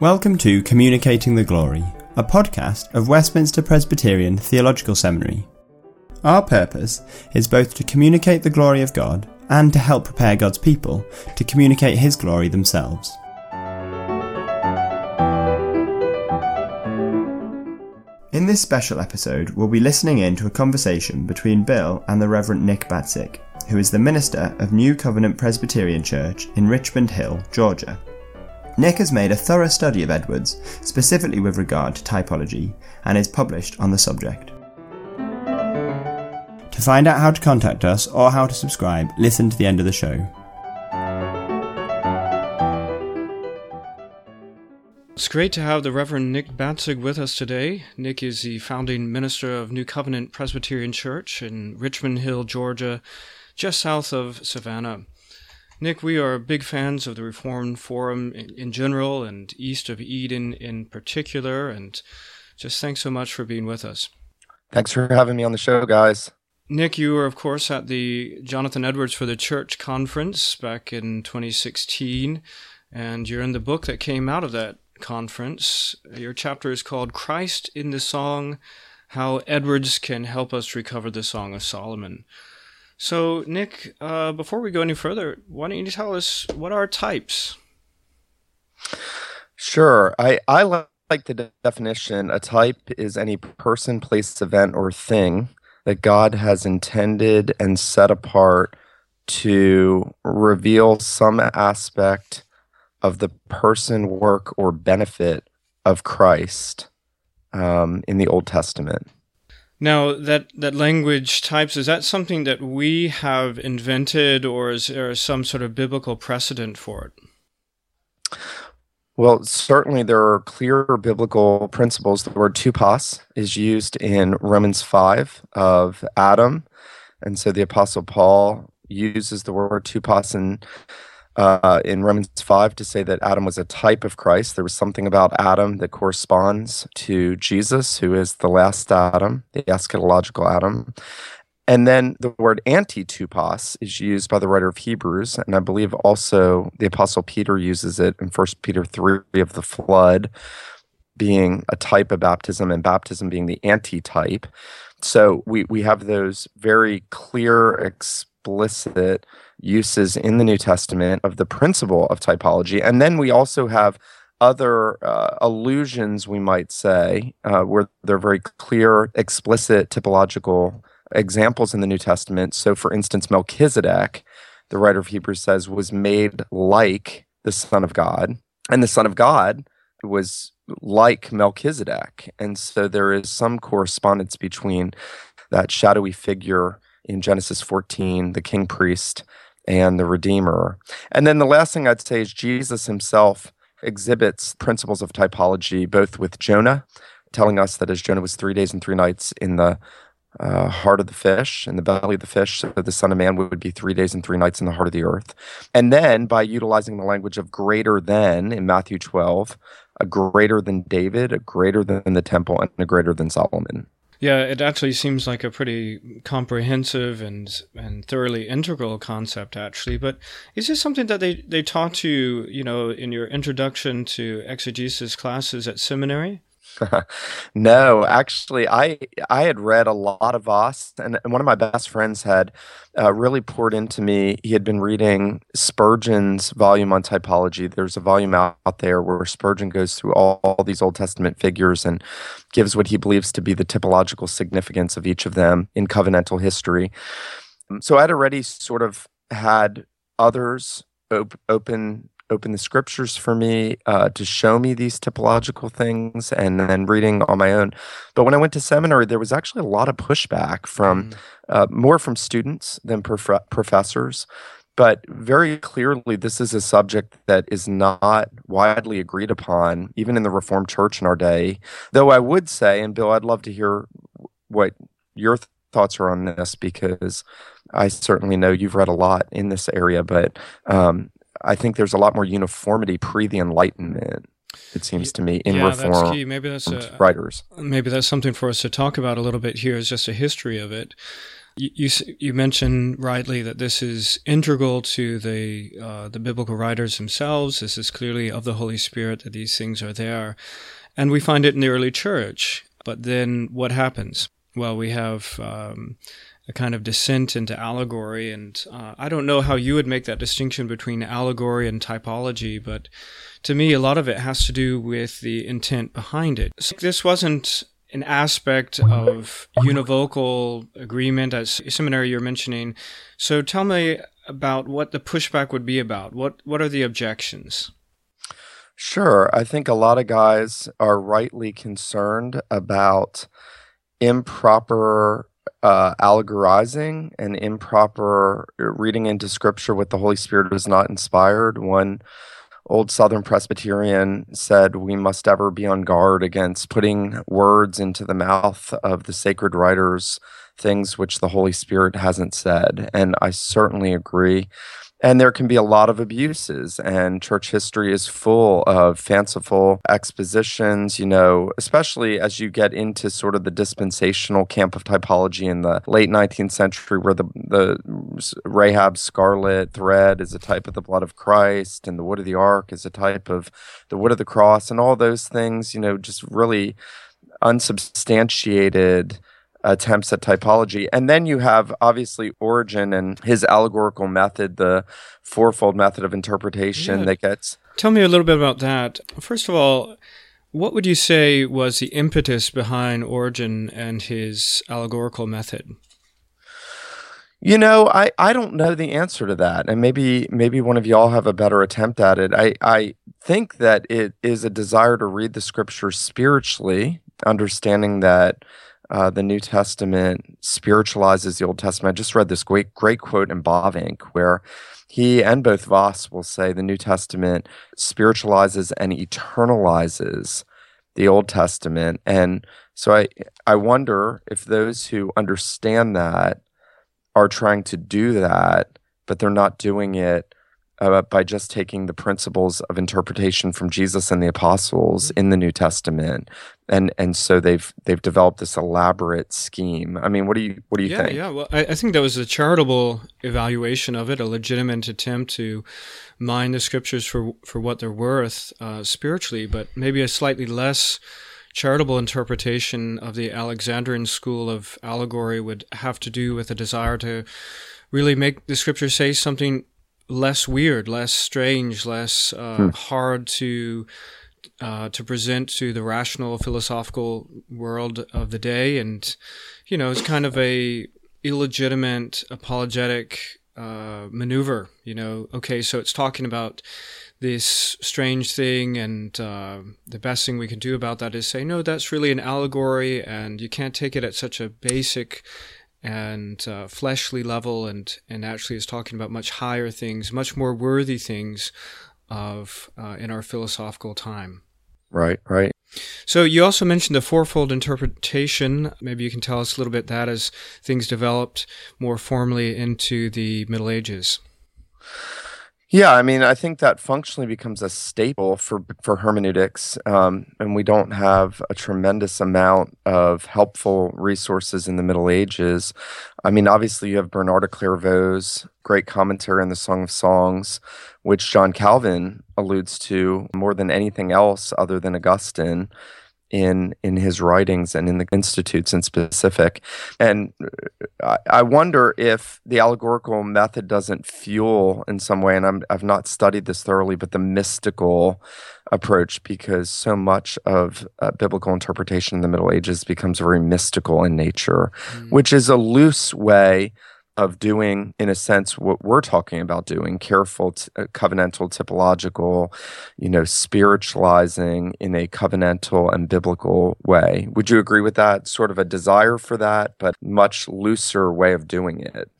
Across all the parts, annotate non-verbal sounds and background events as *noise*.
Welcome to Communicating the Glory, a podcast of Westminster Presbyterian Theological Seminary. Our purpose is both to communicate the glory of God and to help prepare God's people to communicate His glory themselves. In this special episode, we'll be listening in to a conversation between Bill and the Reverend Nick Batzig, who is the minister of New Covenant Presbyterian Church in Richmond Hill, Georgia. Nick has made a thorough study of Edwards, specifically with regard to typology, and is published on the subject. To find out how to contact us or how to subscribe, listen to the end of the show. It's great to have the Reverend Nick Batzig with us today. Nick is the founding minister of New Covenant Presbyterian Church in Richmond Hill, Georgia, just south of Savannah. Nick, we are big fans of the Reformed Forum in, in, general and East of Eden in particular. And just thanks so much for being with us. Thanks for having me on the show, guys. Nick, you were, of course, at the Jonathan Edwards for the Church conference back in 2016, and you're in the book that came out of that conference. Your chapter is called Christ in the Song How Edwards Can Help Us Recover the Song of Solomon. So, Nick, uh, before we go any further, why don't you tell us what are types? Sure. I, I like the de- definition. A type is any person, place, event, or thing that God has intended and set apart to reveal some aspect of the person, work, or benefit of Christ um, in the Old Testament. Now, that, that language types, is that something that we have invented, or is there some sort of biblical precedent for it? Well, certainly there are clear biblical principles. The word tupos is used in Romans 5 of Adam. And so the Apostle Paul uses the word tupos in uh, in Romans 5 to say that Adam was a type of Christ. There was something about Adam that corresponds to Jesus, who is the last Adam, the eschatological Adam. And then the word anti-tupos is used by the writer of Hebrews, and I believe also the Apostle Peter uses it in First Peter 3 of the flood, being a type of baptism, and baptism being the anti-type. So we, we have those very clear, explicit uses in the New Testament of the principle of typology. And then we also have other uh, allusions, we might say, uh, where they're very clear, explicit typological examples in the New Testament. So, for instance, Melchizedek, the writer of Hebrews says, was made like the Son of God. And the Son of God was like Melchizedek. And so there is some correspondence between that shadowy figure in Genesis 14, the king priest, and the Redeemer. And then the last thing I'd say is Jesus himself exhibits principles of typology both with Jonah, telling us that as Jonah was three days and three nights in the uh, heart of the fish, in the belly of the fish, so the Son of Man would be three days and three nights in the heart of the earth. And then by utilizing the language of greater than in Matthew 12, a greater than David, a greater than the temple, and a greater than Solomon. Yeah, it actually seems like a pretty comprehensive and and thoroughly integral concept, actually. But is this something that they, they taught you, you know, in your introduction to exegesis classes at seminary? *laughs* no, actually, I I had read a lot of Vos, and, and one of my best friends had uh, really poured into me. He had been reading Spurgeon's volume on typology. There's a volume out, out there where Spurgeon goes through all, all these Old Testament figures and gives what he believes to be the typological significance of each of them in covenantal history. So I'd already sort of had others op- open open the scriptures for me uh, to show me these typological things and then reading on my own. But when I went to seminary, there was actually a lot of pushback from mm. uh, more from students than prof- professors. But very clearly, this is a subject that is not widely agreed upon, even in the Reformed Church in our day. Though I would say, and Bill, I'd love to hear what your th- thoughts are on this because I certainly know you've read a lot in this area, but um, I think there's a lot more uniformity pre the Enlightenment. It seems to me in yeah, reform that's key. Maybe that's a, writers. Maybe that's something for us to talk about a little bit here. Is just a history of it. You, you, you mentioned rightly that this is integral to the uh, the biblical writers themselves. This is clearly of the Holy Spirit that these things are there, and we find it in the early church. But then what happens? Well, we have um, a kind of descent into allegory, and uh, I don't know how you would make that distinction between allegory and typology, but to me, a lot of it has to do with the intent behind it. So this wasn't an aspect of univocal agreement as seminary you're mentioning. So tell me about what the pushback would be about. What what are the objections? Sure. I think a lot of guys are rightly concerned about improper uh, allegorizing and improper reading into scripture with the Holy Spirit was not inspired. One old Southern Presbyterian said we must ever be on guard against putting words into the mouth of the sacred writers, things which the Holy Spirit hasn't said. And I certainly agree and there can be a lot of abuses and church history is full of fanciful expositions you know especially as you get into sort of the dispensational camp of typology in the late 19th century where the the rahab scarlet thread is a type of the blood of christ and the wood of the ark is a type of the wood of the cross and all those things you know just really unsubstantiated attempts at typology. And then you have obviously Origen and his allegorical method, the fourfold method of interpretation yeah. that gets. Tell me a little bit about that. First of all, what would you say was the impetus behind Origen and his allegorical method? You know, I, I don't know the answer to that. And maybe maybe one of y'all have a better attempt at it. I, I think that it is a desire to read the scripture spiritually, understanding that uh, the New Testament spiritualizes the Old Testament. I just read this great, great quote in Bavinck where he and both Vos will say the New Testament spiritualizes and eternalizes the Old Testament. And so I, I wonder if those who understand that are trying to do that, but they're not doing it uh, by just taking the principles of interpretation from Jesus and the apostles mm-hmm. in the New Testament, and and so they've they've developed this elaborate scheme. I mean, what do you what do you yeah, think? Yeah, well, I, I think that was a charitable evaluation of it, a legitimate attempt to mine the scriptures for for what they're worth uh, spiritually, but maybe a slightly less charitable interpretation of the Alexandrian school of allegory would have to do with a desire to really make the scriptures say something less weird, less strange, less uh, hmm. hard to uh, to present to the rational philosophical world of the day, and you know, it's kind of a illegitimate apologetic uh, maneuver. You know, okay, so it's talking about this strange thing, and uh, the best thing we can do about that is say, no, that's really an allegory, and you can't take it at such a basic and uh, fleshly level and and actually is talking about much higher things much more worthy things of uh, in our philosophical time. Right right. So you also mentioned the fourfold interpretation. Maybe you can tell us a little bit that as things developed more formally into the middle ages yeah, I mean, I think that functionally becomes a staple for for hermeneutics, um, and we don't have a tremendous amount of helpful resources in the Middle Ages. I mean, obviously, you have Bernard of Clairvaux's great commentary on the Song of Songs, which John Calvin alludes to more than anything else, other than Augustine in in his writings and in the institutes in specific and uh, I, I wonder if the allegorical method doesn't fuel in some way and I'm, i've not studied this thoroughly but the mystical approach because so much of uh, biblical interpretation in the middle ages becomes very mystical in nature mm. which is a loose way of doing, in a sense, what we're talking about doing careful, t- uh, covenantal, typological, you know, spiritualizing in a covenantal and biblical way. Would you agree with that? Sort of a desire for that, but much looser way of doing it.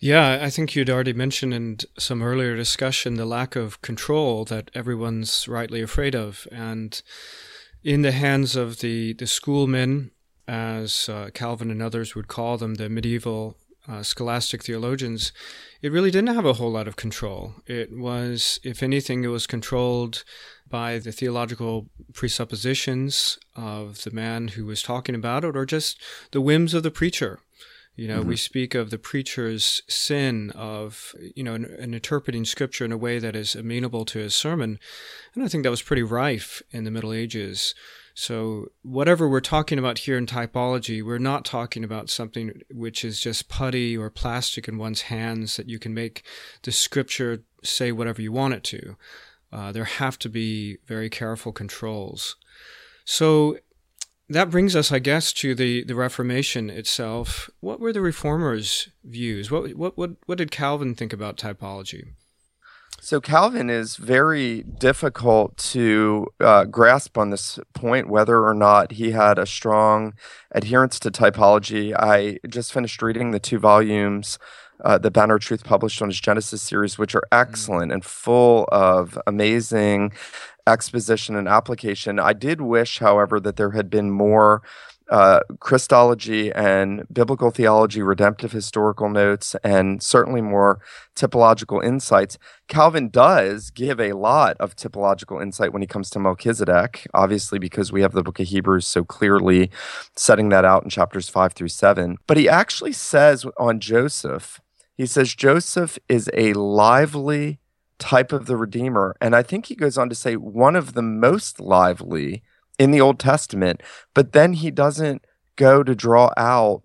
Yeah, I think you'd already mentioned in some earlier discussion the lack of control that everyone's rightly afraid of. And in the hands of the, the schoolmen, as uh, Calvin and others would call them, the medieval uh, scholastic theologians, it really didn't have a whole lot of control. It was, if anything, it was controlled by the theological presuppositions of the man who was talking about it, or just the whims of the preacher. You know, mm-hmm. we speak of the preacher's sin of, you know, in, in, interpreting scripture in a way that is amenable to his sermon. And I think that was pretty rife in the Middle Ages. So, whatever we're talking about here in typology, we're not talking about something which is just putty or plastic in one's hands that you can make the scripture say whatever you want it to. Uh, there have to be very careful controls. So, that brings us, I guess, to the, the Reformation itself. What were the reformers' views? What, what, what, what did Calvin think about typology? So Calvin is very difficult to uh, grasp on this point, whether or not he had a strong adherence to typology. I just finished reading the two volumes uh, that Banner Truth published on his Genesis series, which are mm. excellent and full of amazing exposition and application. I did wish, however, that there had been more uh, Christology and biblical theology, redemptive historical notes, and certainly more typological insights. Calvin does give a lot of typological insight when he comes to Melchizedek, obviously, because we have the book of Hebrews so clearly setting that out in chapters five through seven. But he actually says on Joseph, he says, Joseph is a lively type of the Redeemer. And I think he goes on to say one of the most lively in the Old Testament, but then he doesn't go to draw out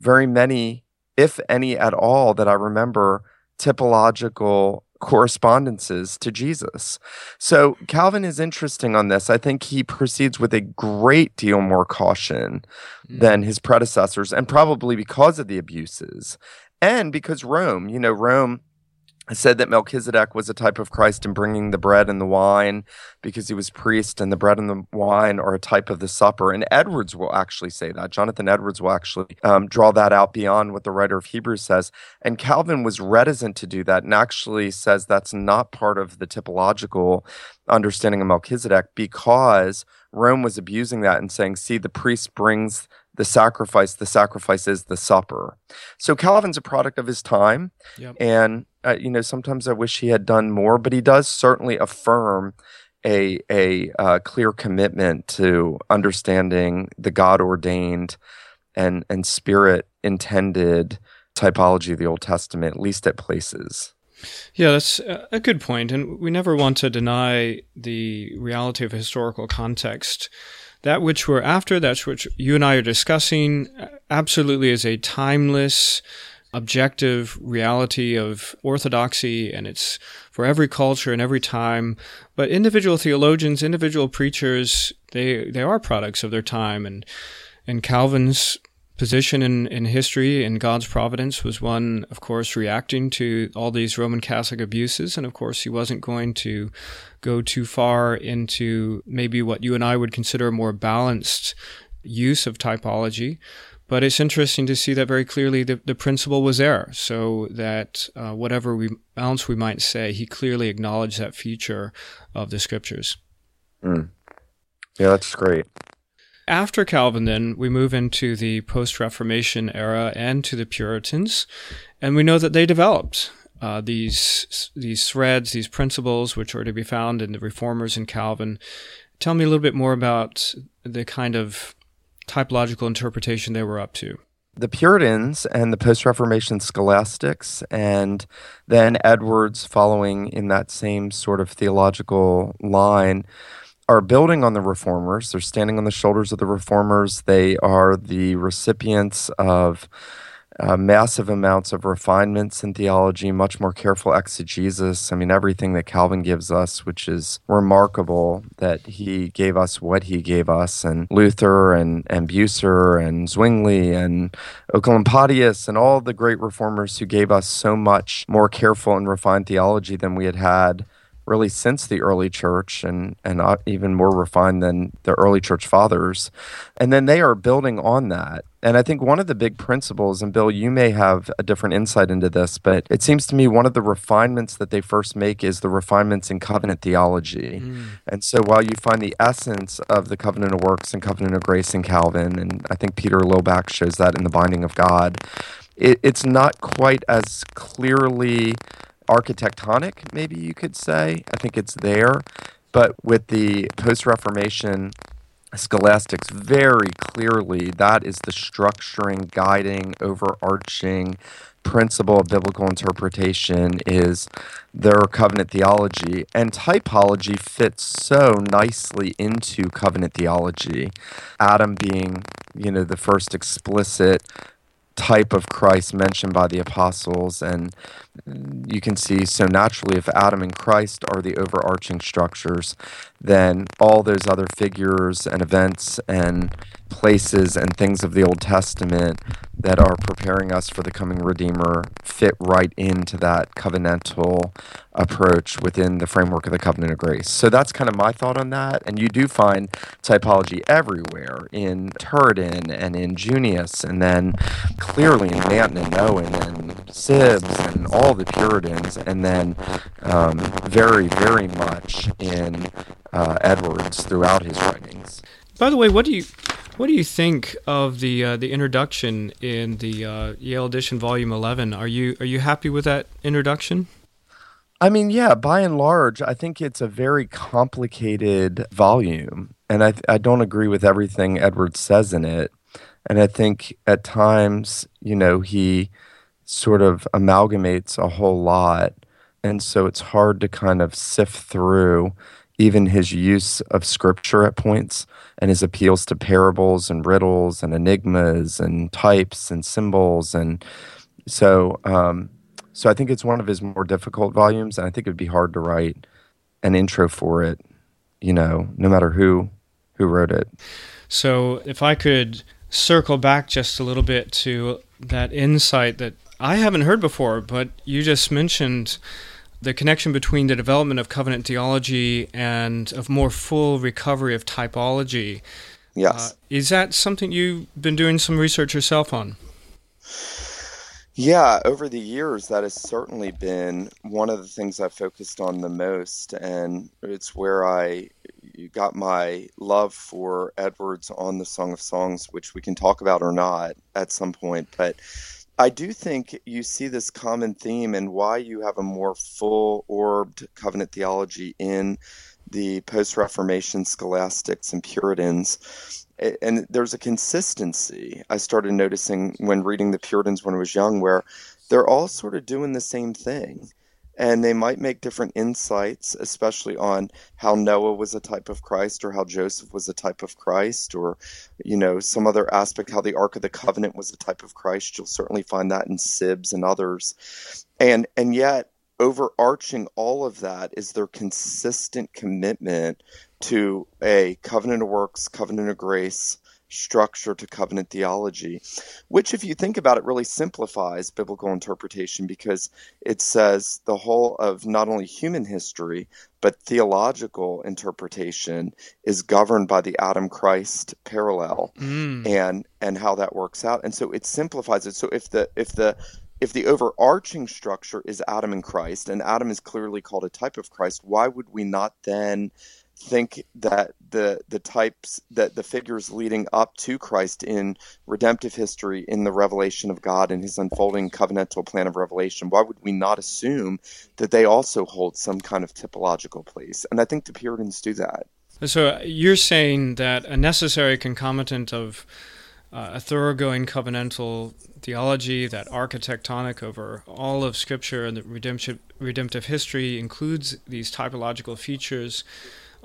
very many, if any at all, that I remember typological correspondences to Jesus. So Calvin is interesting on this. I think he proceeds with a great deal more caution mm. than his predecessors, and probably because of the abuses and because Rome, you know, Rome said that Melchizedek was a type of Christ in bringing the bread and the wine because he was priest, and the bread and the wine are a type of the supper. And Edwards will actually say that. Jonathan Edwards will actually um, draw that out beyond what the writer of Hebrews says. And Calvin was reticent to do that and actually says that's not part of the typological understanding of Melchizedek because Rome was abusing that and saying, see, the priest brings the sacrifice, the sacrifice is the supper. So Calvin's a product of his time. Yep. And, uh, you know, sometimes I wish he had done more, but he does certainly affirm a, a uh, clear commitment to understanding the God ordained and, and spirit intended typology of the Old Testament, at least at places. Yeah, that's a good point. And we never want to deny the reality of historical context that which we're after, that's which you and I are discussing, absolutely is a timeless, objective reality of orthodoxy, and it's for every culture and every time. But individual theologians, individual preachers, they they are products of their time, and and Calvin's position in, in history in God's providence was one, of course, reacting to all these Roman Catholic abuses. And of course, he wasn't going to go too far into maybe what you and I would consider a more balanced use of typology. But it's interesting to see that very clearly the, the principle was there, so that uh, whatever we, else we might say, he clearly acknowledged that feature of the scriptures. Mm. Yeah, that's great. After Calvin, then, we move into the post Reformation era and to the Puritans, and we know that they developed uh, these these threads, these principles, which are to be found in the Reformers and Calvin. Tell me a little bit more about the kind of typological interpretation they were up to. The Puritans and the post Reformation scholastics, and then Edwards following in that same sort of theological line are building on the reformers. They're standing on the shoulders of the reformers. They are the recipients of uh, massive amounts of refinements in theology, much more careful exegesis. I mean, everything that Calvin gives us, which is remarkable that he gave us what he gave us, and Luther and, and Bucer and Zwingli and Oecolampadius and all the great reformers who gave us so much more careful and refined theology than we had had really since the early church and and even more refined than the early church fathers. And then they are building on that. And i think one of the big principles and bill you may have a different insight into this but it seems to me one of the refinements that they first make is the refinements in covenant theology. Mm. and so while you find the essence of the covenant of works and covenant of grace in calvin and i think peter lillback shows that in the binding of god it, it's not quite as clearly architectonic, maybe you could say. I think it's there. But with the post Reformation scholastics very clearly that is the structuring guiding overarching principle of biblical interpretation is their covenant theology and typology fits so nicely into covenant theology adam being you know the first explicit type of Christ mentioned by the apostles. And you can see so naturally, if Adam and Christ are the overarching structures, then all those other figures and events and places and things of the Old Testament that are preparing us for the coming Redeemer fit right into that covenantal approach within the framework of the covenant of grace. So that's kind of my thought on that. And you do find typology everywhere in Turretin and in Junius, and then clearly in Manton and Owen and Sibbes and all the Puritans, and then um, very, very much in uh, Edwards throughout his writings. By the way, what do you what do you think of the uh, the introduction in the uh, Yale edition, Volume Eleven? Are you are you happy with that introduction? I mean, yeah, by and large, I think it's a very complicated volume, and I I don't agree with everything Edwards says in it, and I think at times, you know, he sort of amalgamates a whole lot, and so it's hard to kind of sift through even his use of scripture at points and his appeals to parables and riddles and enigmas and types and symbols. And so um, so I think it's one of his more difficult volumes and I think it'd be hard to write an intro for it you know no matter who who wrote it. So if I could circle back just a little bit to that insight that I haven't heard before but you just mentioned the connection between the development of covenant theology and of more full recovery of typology. Yes. Uh, is that something you've been doing some research yourself on? Yeah, over the years, that has certainly been one of the things I've focused on the most. And it's where I got my love for Edwards on the Song of Songs, which we can talk about or not at some point. But I do think you see this common theme and why you have a more full orbed covenant theology in the post Reformation scholastics and Puritans. And there's a consistency I started noticing when reading the Puritans when I was young, where they're all sort of doing the same thing and they might make different insights, especially on how Noah was a type of Christ or how Joseph was a type of Christ or, you know, some other aspect, how the Ark of the Covenant was a type of Christ. You'll certainly find that in Sibbes and others. And, and yet, overarching all of that is their consistent commitment to a covenant of works, covenant of grace, structure to covenant theology, which, if you think about it, really simplifies biblical interpretation because it says the whole of not only human history, but theological interpretation is governed by the Adam Christ parallel mm. and and how that works out. And so it simplifies it. So if the if the if the overarching structure is Adam and Christ, and Adam is clearly called a type of Christ, why would we not then think that the the types that the figures leading up to Christ in redemptive history in the revelation of God and his unfolding covenantal plan of revelation why would we not assume that they also hold some kind of typological place? And I think the Puritans do that. So you're saying that a necessary concomitant of uh, a thoroughgoing covenantal theology that architectonic over all of scripture and the redemptive redemptive history includes these typological features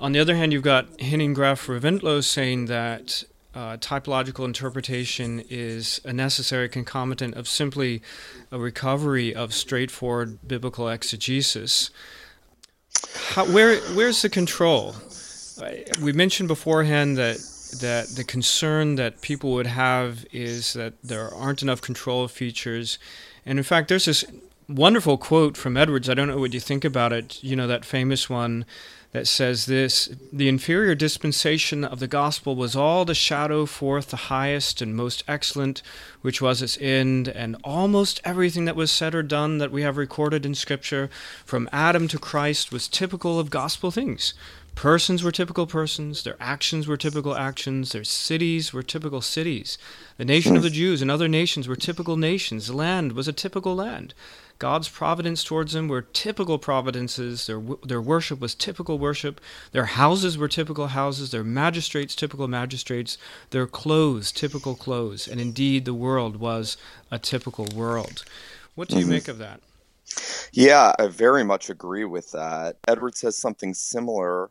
on the other hand, you've got Henning-Graf Reventlow saying that uh, typological interpretation is a necessary concomitant of simply a recovery of straightforward biblical exegesis. How, where where's the control? We mentioned beforehand that that the concern that people would have is that there aren't enough control features, and in fact, there's this wonderful quote from Edwards. I don't know what you think about it. You know that famous one that says this The inferior dispensation of the gospel was all to shadow forth the highest and most excellent, which was its end, and almost everything that was said or done that we have recorded in Scripture, from Adam to Christ, was typical of gospel things. Persons were typical persons, their actions were typical actions, their cities were typical cities. The nation of the Jews and other nations were typical nations, the land was a typical land. God's providence towards them were typical providences. Their, their worship was typical worship. Their houses were typical houses. Their magistrates, typical magistrates. Their clothes, typical clothes. And indeed, the world was a typical world. What do you mm-hmm. make of that? Yeah, I very much agree with that. Edward says something similar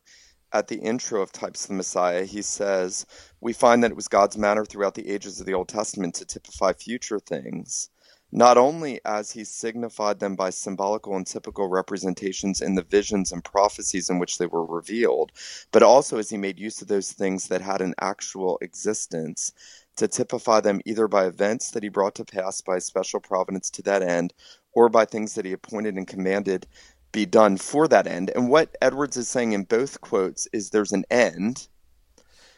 at the intro of Types of the Messiah. He says, We find that it was God's manner throughout the ages of the Old Testament to typify future things, not only as he signified them by symbolical and typical representations in the visions and prophecies in which they were revealed, but also as he made use of those things that had an actual existence to typify them either by events that he brought to pass by special providence to that end or by things that he appointed and commanded be done for that end. And what Edwards is saying in both quotes is there's an end.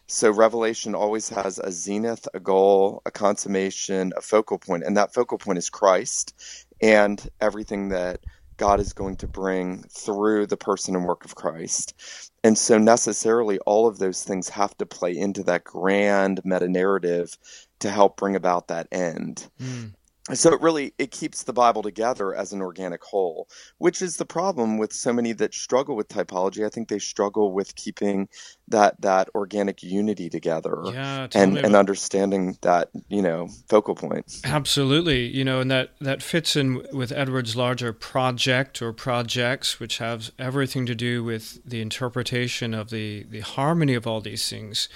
So Revelation always has a zenith, a goal, a consummation, a focal point, and that focal point is Christ and everything that God is going to bring through the person and work of Christ. And so necessarily all of those things have to play into that grand meta narrative to help bring about that end. Mm so it really it keeps the bible together as an organic whole which is the problem with so many that struggle with typology. I think they struggle with keeping that that organic unity together yeah, and and understanding that you know focal point. Absolutely. You know and that that fits in with edward's larger project or projects which have everything to do with the interpretation of the the harmony of all these things.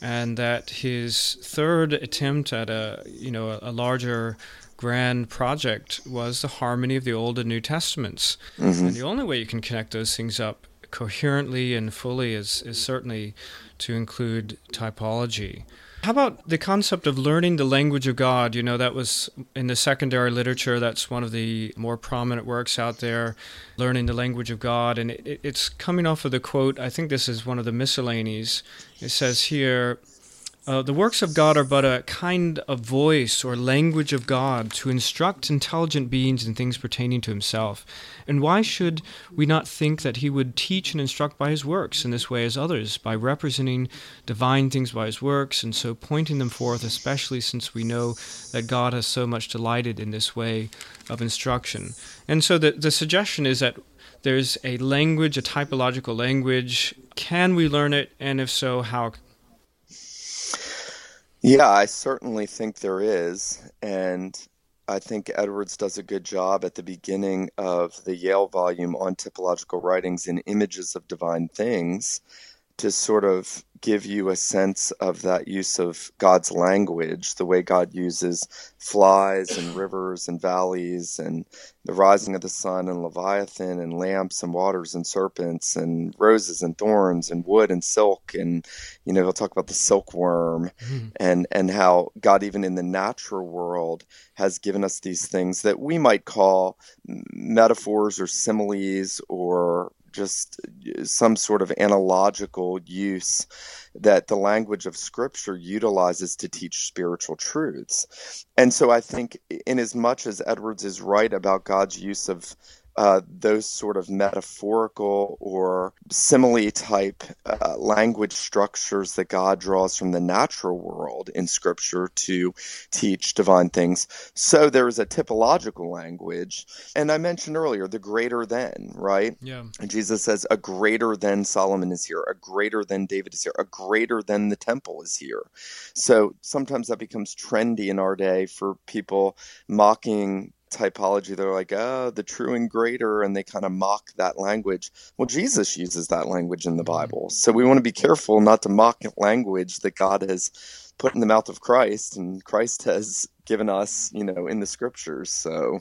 And that his third attempt at a you know a, a larger grand project was the harmony of the Old and New Testaments. Mm-hmm. And the only way you can connect those things up coherently and fully is, is certainly to include typology. How about the concept of learning the language of God? You know, that was in the secondary literature, that's one of the more prominent works out there, learning the language of God. And it, it's coming off of the quote, I think this is one of the miscellanies. It says here, uh, the works of God are but a kind of voice or language of God to instruct intelligent beings in things pertaining to Himself. And why should we not think that He would teach and instruct by His works in this way as others, by representing divine things by His works, and so pointing them forth, especially since we know that God has so much delighted in this way of instruction? And so the, the suggestion is that there's a language, a typological language. Can we learn it? And if so, how yeah, I certainly think there is. And I think Edwards does a good job at the beginning of the Yale volume on typological writings in images of divine things to sort of give you a sense of that use of God's language, the way God uses flies and rivers and valleys and the rising of the sun and Leviathan and lamps and waters and serpents and roses and thorns and wood and silk and you know he'll talk about the silkworm mm. and and how God even in the natural world has given us these things that we might call metaphors or similes or just uh, some sort of analogical use that the language of scripture utilizes to teach spiritual truths. And so I think, in as much as Edwards is right about God's use of uh, those sort of metaphorical or simile type uh, language structures that God draws from the natural world in Scripture to teach divine things. So there is a typological language. And I mentioned earlier the greater than, right? Yeah. And Jesus says, a greater than Solomon is here, a greater than David is here, a greater than the temple is here. So sometimes that becomes trendy in our day for people mocking typology. They're like oh the true and greater and they kind of mock that language. Well jesus uses that language in the mm-hmm. bible. So we want to be careful not to mock language that god has put in the mouth of christ and christ has given us you know in the scriptures. So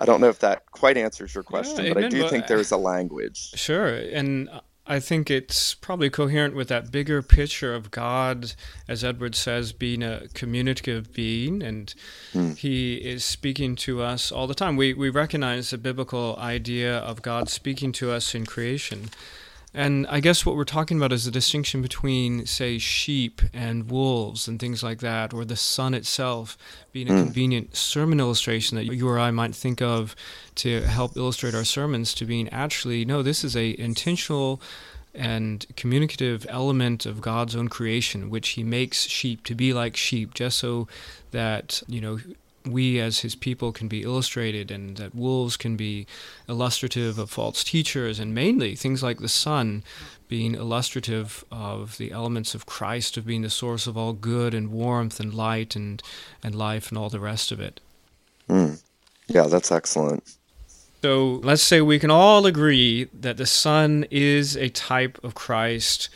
i don't know if that quite answers your question yeah, but i do think there's a language. sure. And I think it's probably coherent with that bigger picture of God, as Edward says, being a communicative being, and mm. he is speaking to us all the time. We, we recognize the biblical idea of God speaking to us in creation. And I guess what we're talking about is the distinction between, say, sheep and wolves and things like that, or the sun itself being a mm. convenient sermon illustration that you or I might think of to help illustrate our sermons, to being actually, no, this is a intentional and communicative element of God's own creation, which He makes sheep to be like sheep, just so that, you know, we as his people can be illustrated and that wolves can be illustrative of false teachers and mainly things like the sun being illustrative of the elements of Christ of being the source of all good and warmth and light and and life and all the rest of it. Mm. Yeah, that's excellent. So let's say we can all agree that the sun is a type of Christ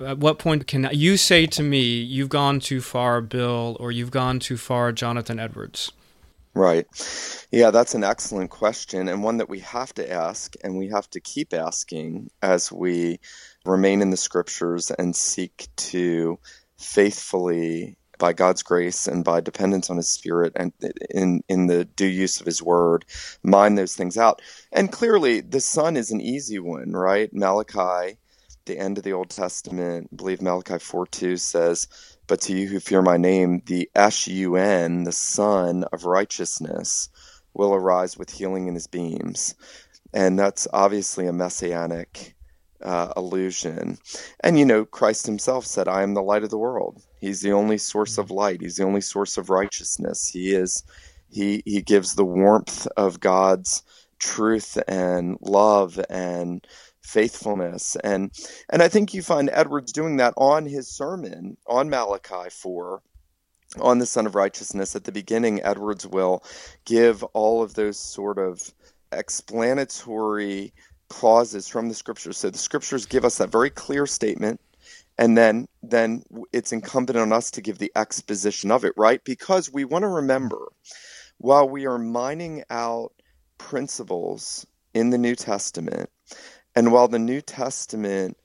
at what point can you say to me, you've gone too far, Bill, or you've gone too far, Jonathan Edwards? Right. Yeah, that's an excellent question, and one that we have to ask, and we have to keep asking as we remain in the scriptures and seek to faithfully by God's grace and by dependence on His Spirit and in in the due use of His Word, mine those things out. And clearly, the Sun is an easy one, right? Malachi the end of the Old Testament, I believe Malachi 4 2 says, But to you who fear my name, the S-U-N, the Sun of Righteousness, will arise with healing in his beams. And that's obviously a messianic uh, allusion. And, you know, Christ himself said, I am the light of the world. He's the only source of light, he's the only source of righteousness. He is, he, he gives the warmth of God's truth and love and faithfulness. And and I think you find Edwards doing that on his sermon on Malachi 4 on the son of Righteousness at the beginning Edwards will give all of those sort of explanatory clauses from the scriptures. So the scriptures give us that very clear statement and then then it's incumbent on us to give the exposition of it right? Because we want to remember while we are mining out principles in the New Testament and while the New Testament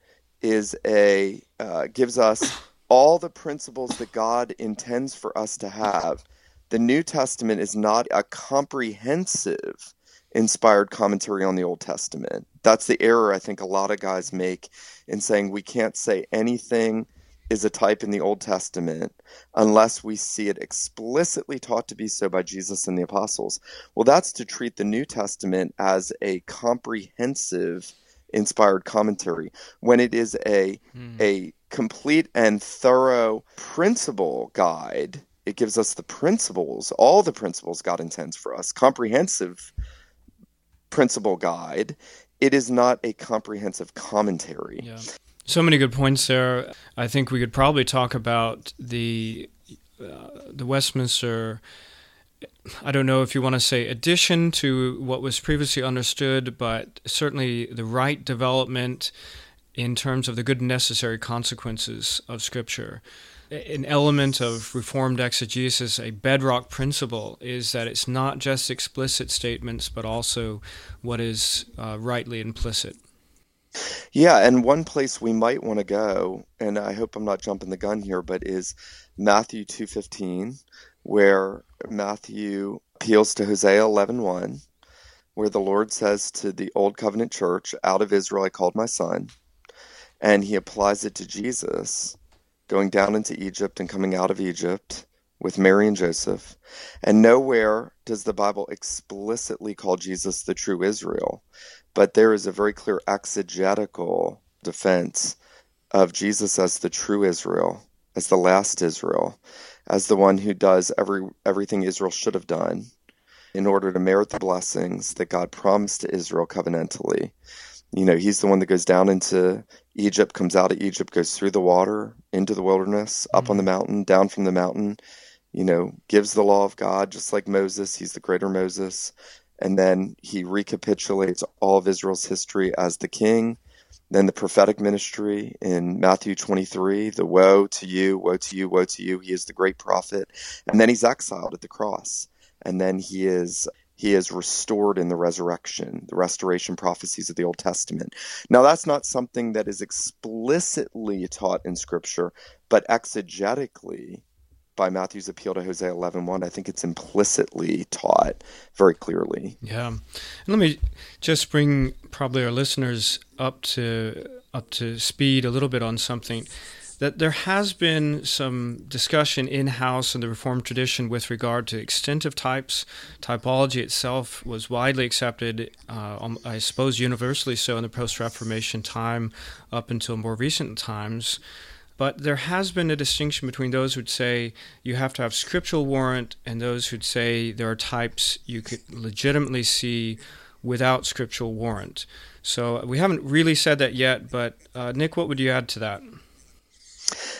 is a uh, gives us all the principles that God intends for us to have, the New Testament is not a comprehensive inspired commentary on the Old Testament. That's the error I think a lot of guys make in saying we can't say anything is a type in the Old Testament unless we see it explicitly taught to be so by Jesus and the apostles. Well, that's to treat the New Testament as a comprehensive inspired commentary when it is a mm. a complete and thorough principle guide. It gives us the principles all the principles god intends for us. Comprehensive principle guide. It is not a comprehensive commentary. Yeah. so many good points there. I think we could probably talk about the uh, the westminster I don't know if you want to say addition to what was previously understood, but certainly the right development in terms of the good and necessary consequences of Scripture. An element of Reformed exegesis, a bedrock principle, is that it's not just explicit statements, but also what is uh, rightly implicit. Yeah, and one place we might want to go, and I hope I'm not jumping the gun here, but is Matthew 2:15, where Matthew appeals to Hosea 11:1, where the Lord says to the Old Covenant church, "Out of Israel I called my son," and he applies it to Jesus going down into Egypt and coming out of Egypt with Mary and Joseph. And nowhere does the Bible explicitly call Jesus the true Israel, but there is a very clear exegetical defense of Jesus as the true Israel, as the last Israel as the one who does every everything Israel should have done in order to merit the blessings that God promised to Israel covenantally. You know, he's the one that goes down into Egypt, comes out of Egypt, goes through the water, into the wilderness, up mm-hmm. on the mountain, down from the mountain, you know, gives the law of God, just like Moses. He's the greater Moses. And then he recapitulates all of Israel's history as the king then the prophetic ministry in Matthew 23, the woe to you, woe to you, woe to you. He is the great prophet. And then he's exiled at the cross. And then he is he is restored in the resurrection, the restoration prophecies of the Old Testament. Now that's not something that is explicitly taught in scripture, but exegetically by Matthew's appeal to Hosea 11:1, I think it's implicitly taught very clearly. Yeah. And let me just bring probably our listeners up to up to speed a little bit on something that there has been some discussion in house in the Reformed tradition with regard to extensive types. Typology itself was widely accepted, uh, I suppose universally so, in the post Reformation time up until more recent times. But there has been a distinction between those who'd say you have to have scriptural warrant and those who'd say there are types you could legitimately see without scriptural warrant. So we haven't really said that yet, but uh, Nick, what would you add to that?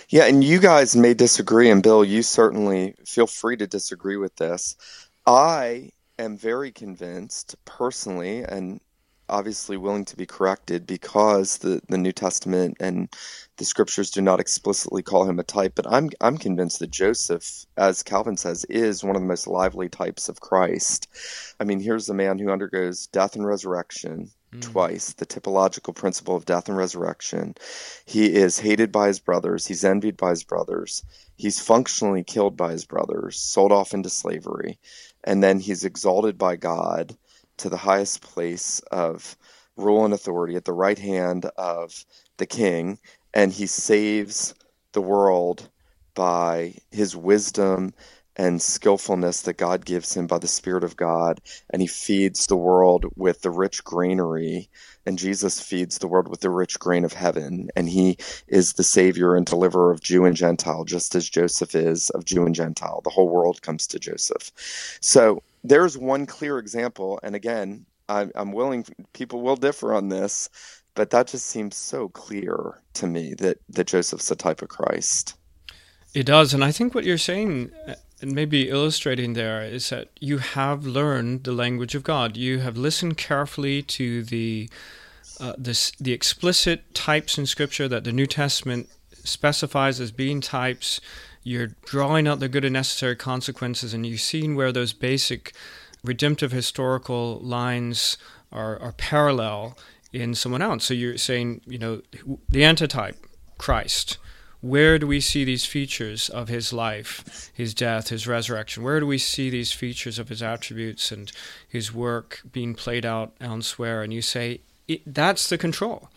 Yeah, and you guys may disagree, and Bill, you certainly feel free to disagree with this. I am very convinced personally, and obviously willing to be corrected because the, the New Testament and the scriptures do not explicitly call him a type, but I'm I'm convinced that Joseph, as Calvin says, is one of the most lively types of Christ. I mean, here's a man who undergoes death and resurrection mm. twice, the typological principle of death and resurrection. He is hated by his brothers, he's envied by his brothers, he's functionally killed by his brothers, sold off into slavery, and then he's exalted by God to the highest place of rule and authority at the right hand of the king and he saves the world by his wisdom and skillfulness that God gives him by the Spirit of God, and he feeds the world with the rich granary. And Jesus feeds the world with the rich grain of heaven, and he is the Savior and deliverer of Jew and Gentile, just as Joseph is of Jew and Gentile. The whole world comes to Joseph. So there's one clear example, and again, I'm, I'm willing, people will differ on this, but that just seems so clear to me that, that Joseph's a type of Christ. It does. And I think what you're saying, uh, and maybe illustrating there, is that you have learned the language of God. You have listened carefully to the, uh, this, the explicit types in Scripture that the New Testament specifies as being types. You're drawing out the good and necessary consequences, and you've seen where those basic redemptive historical lines are, are parallel in someone else. So you're saying, you know, the antitype, Christ. Where do we see these features of his life, his death, his resurrection? Where do we see these features of his attributes and his work being played out elsewhere? And you say, that's the control,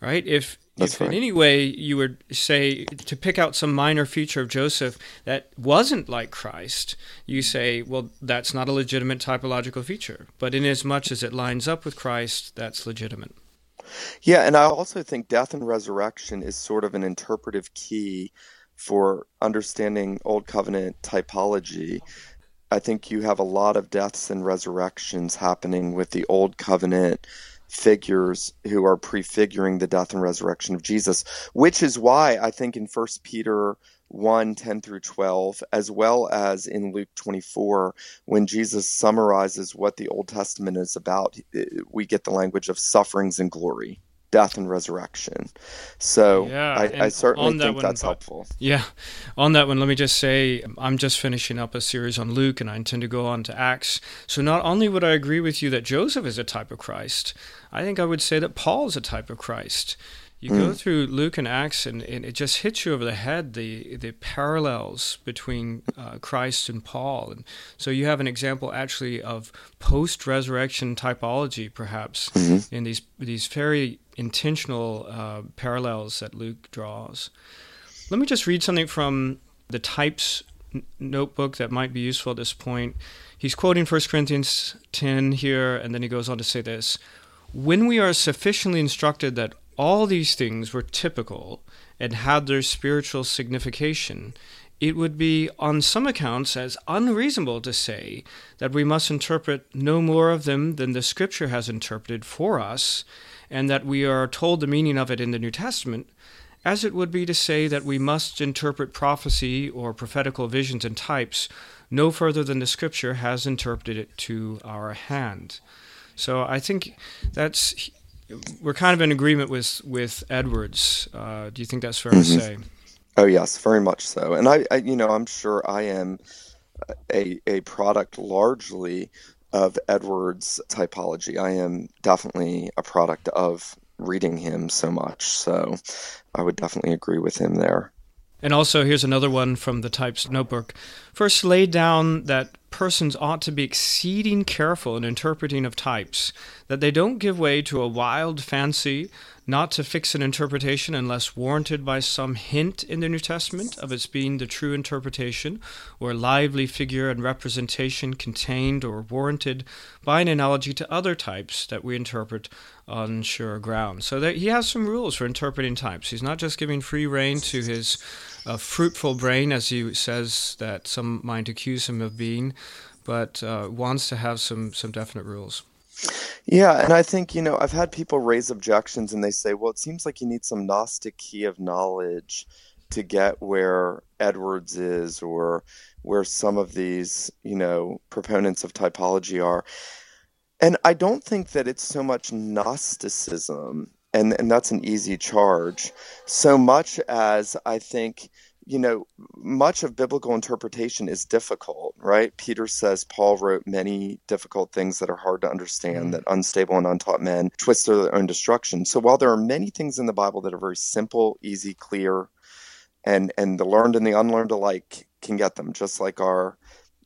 right? If that's if right. in any way you would say to pick out some minor feature of Joseph that wasn't like Christ, you say, well, that's not a legitimate typological feature. But in as much as it lines up with Christ, that's legitimate. Yeah, and I also think death and resurrection is sort of an interpretive key for understanding Old Covenant typology. I think you have a lot of deaths and resurrections happening with the Old Covenant figures who are prefiguring the death and resurrection of Jesus, which is why I think in First Peter 1 10 through 12, as well as in Luke 24, when Jesus summarizes what the Old Testament is about, we get the language of sufferings and glory death and resurrection. So yeah, I, I, certainly think that that's one, helpful. Yeah. On that one, let me just say I'm just finishing up a series on Luke and I intend to go on to Acts. So not only would I agree with you that Joseph is a type of Christ, I think I would say that Paul is a type of Christ. You mm. go through Luke and Acts, and, and, it just hits you over the head the the parallels between uh, Christ and Paul, and so you have an example actually of post resurrection typology, perhaps mm-hmm. in these these very intentional uh, parallels that Luke draws. Let me just read something from the types notebook that might be useful at this point. He's quoting 1 Corinthians 10 here, and then he goes on to say this When we are sufficiently instructed that all these things were typical and had their spiritual signification, it would be, on some accounts, as unreasonable to say that we must interpret no more of them than the Scripture has interpreted for us, and that we are told the meaning of it in the New Testament, as it would be to say that we must interpret prophecy or prophetical visions and types no further than the Scripture has interpreted it to our hand. So I think that's we're kind of in agreement with with Edwards. Uh, do you think that's fair mm-hmm. to say? Oh yes, very much so. And I, I, you know, I'm sure I am a a product largely of Edwards' typology. I am definitely a product of reading him so much. So I would definitely agree with him there. And also, here's another one from the Types Notebook. First, lay down that persons ought to be exceeding careful in interpreting of types, that they don't give way to a wild fancy, not to fix an interpretation unless warranted by some hint in the New Testament of its being the true interpretation, or lively figure and representation contained or warranted by an analogy to other types that we interpret on sure ground. So that he has some rules for interpreting types. He's not just giving free rein to his uh, fruitful brain, as he says that some might accuse him of being, but uh, wants to have some some definite rules. Yeah, and I think, you know, I've had people raise objections and they say, well, it seems like you need some Gnostic key of knowledge to get where Edwards is or where some of these, you know, proponents of typology are. And I don't think that it's so much Gnosticism, and, and that's an easy charge, so much as I think you know, much of biblical interpretation is difficult, right? Peter says Paul wrote many difficult things that are hard to understand, mm-hmm. that unstable and untaught men twist to their own destruction. So while there are many things in the Bible that are very simple, easy, clear, and and the learned and the unlearned alike can get them, just like our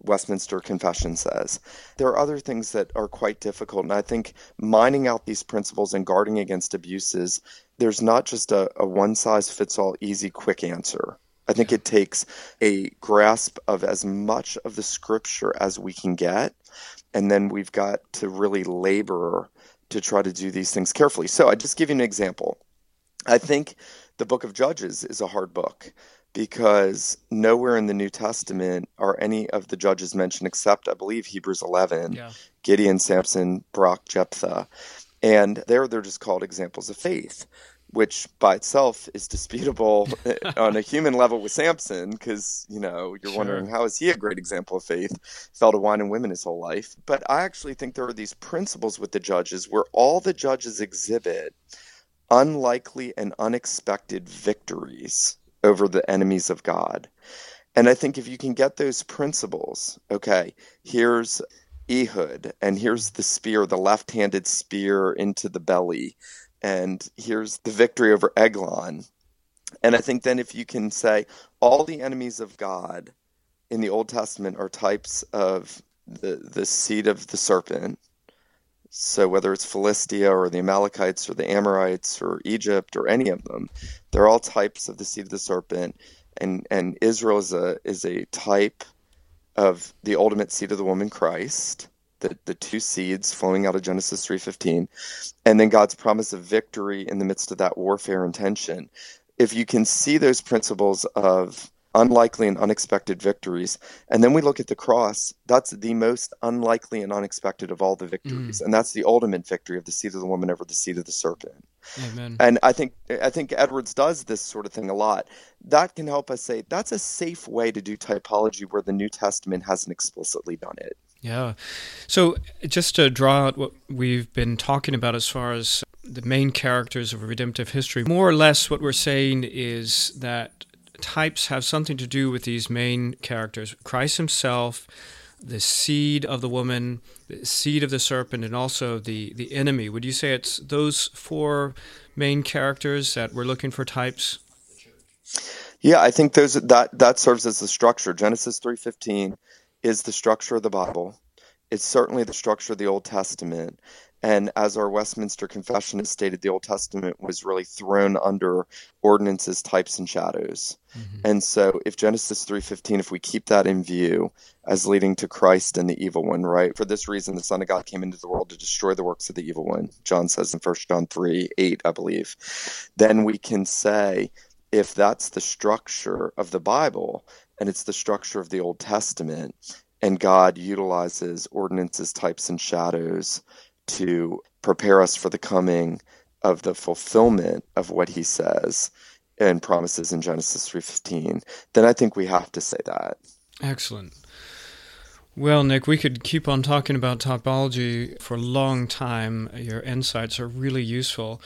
Westminster Confession says. There are other things that are quite difficult, and I think mining out these principles and guarding against abuses, there's not just a, a one size fits all easy quick answer I think it takes a grasp of as much of the scripture as we can get, and then we've got to really labor to try to do these things carefully. So I just give you an example. I think the book of Judges is a hard book because nowhere in the New Testament are any of the judges mentioned except I believe Hebrews 11, yeah. Gideon, Samson, Barak, Jephthah. And there they're just called examples of faith which by itself is disputable *laughs* on a human level with Samson, because you know you're sure. wondering how is he a great example of faith? Fell to wine and women his whole life. But I actually think there are these principles with the judges where all the judges exhibit unlikely and unexpected victories over the enemies of God. And I think if you can get those principles, okay, here's Ehud, and here's the spear, the left handed spear into the belly and here's the victory over Eglon. And I think then if you can say all the enemies of God in the Old Testament are types of the the seed of the serpent. So whether it's Philistia or the Amalekites or the Amorites or Egypt or any of them, they're all types of the seed of the serpent. And and Israel is a is a type of the ultimate seed of the woman Christ the, the two seeds flowing out of Genesis 3:15 and then God's promise of victory in the midst of that warfare and tension. If you can see those principles of unlikely and unexpected victories. And then we look at the cross. That's the most unlikely and unexpected of all the victories. Mm. And that's the ultimate victory of the seed of the woman over the seed of the serpent. Amen. And I think I think Edwards does this sort of thing a lot. That can help us say that's a safe way to do typology where the New Testament hasn't explicitly done it. Yeah. So just to draw out what we've been talking about as far as the main characters of redemptive history, more or less what we're saying is that types have something to do with these main characters Christ himself, the seed of the woman, the seed of the serpent, and also the, the enemy. Would you say it's those four main characters that we're looking for types? Yeah, I think those that that serves as the structure. Genesis three fifteen is the structure of the Bible. It's certainly the structure of the Old Testament. And as our Westminster Confession has stated, the Old Testament was really thrown under ordinances, types, and shadows. Mm-hmm. And so, if Genesis three fifteen, if we keep that in view as leading to Christ and the evil one, right? For this reason, the Son of God came into the world to destroy the works of the evil one. John says in First John three eight, I believe. Then we can say, if that's the structure of the Bible and it's the structure of the Old Testament, and God utilizes ordinances, types, and shadows to prepare us for the coming of the fulfillment of what he says and promises in Genesis 3:15, then I think we have to say that. Excellent. Well, Nick, we could keep on talking about typology for a long time. Your insights are really useful.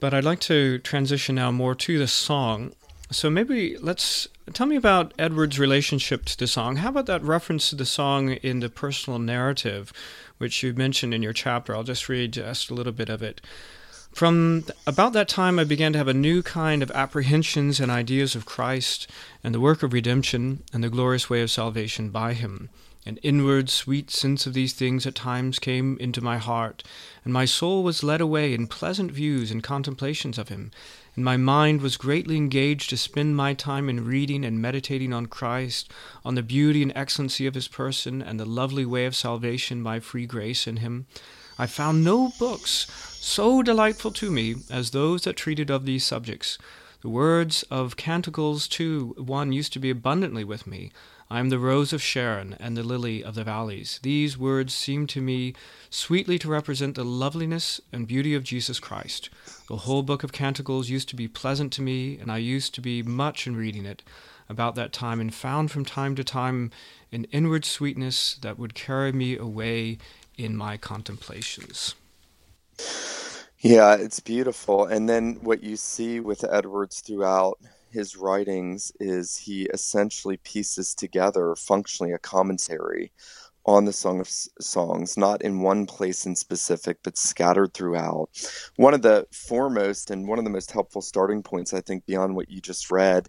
But I'd like to transition now more to the song. So maybe let's tell me about Edward's relationship to the song. How about that reference to the song in the personal narrative? which you mentioned in your chapter. I'll just read just a little bit of it. From about that time, I began to have a new kind of apprehensions and ideas of Christ and the work of redemption and the glorious way of salvation by Him. An inward sweet sense of these things at times came into my heart, and my soul was led away in pleasant views and contemplations of Him, and my mind was greatly engaged to spend my time in reading and meditating on Christ, on the beauty and excellency of his person, and the lovely way of salvation by free grace in him. I found no books so delightful to me as those that treated of these subjects. The words of Canticles, too, one used to be abundantly with me. I am the rose of Sharon and the lily of the valleys. These words seem to me sweetly to represent the loveliness and beauty of Jesus Christ. The whole book of Canticles used to be pleasant to me, and I used to be much in reading it about that time, and found from time to time an inward sweetness that would carry me away in my contemplations. Yeah, it's beautiful. And then what you see with Edwards throughout his writings is he essentially pieces together functionally a commentary on the Song of Songs, not in one place in specific, but scattered throughout. One of the foremost and one of the most helpful starting points, I think, beyond what you just read,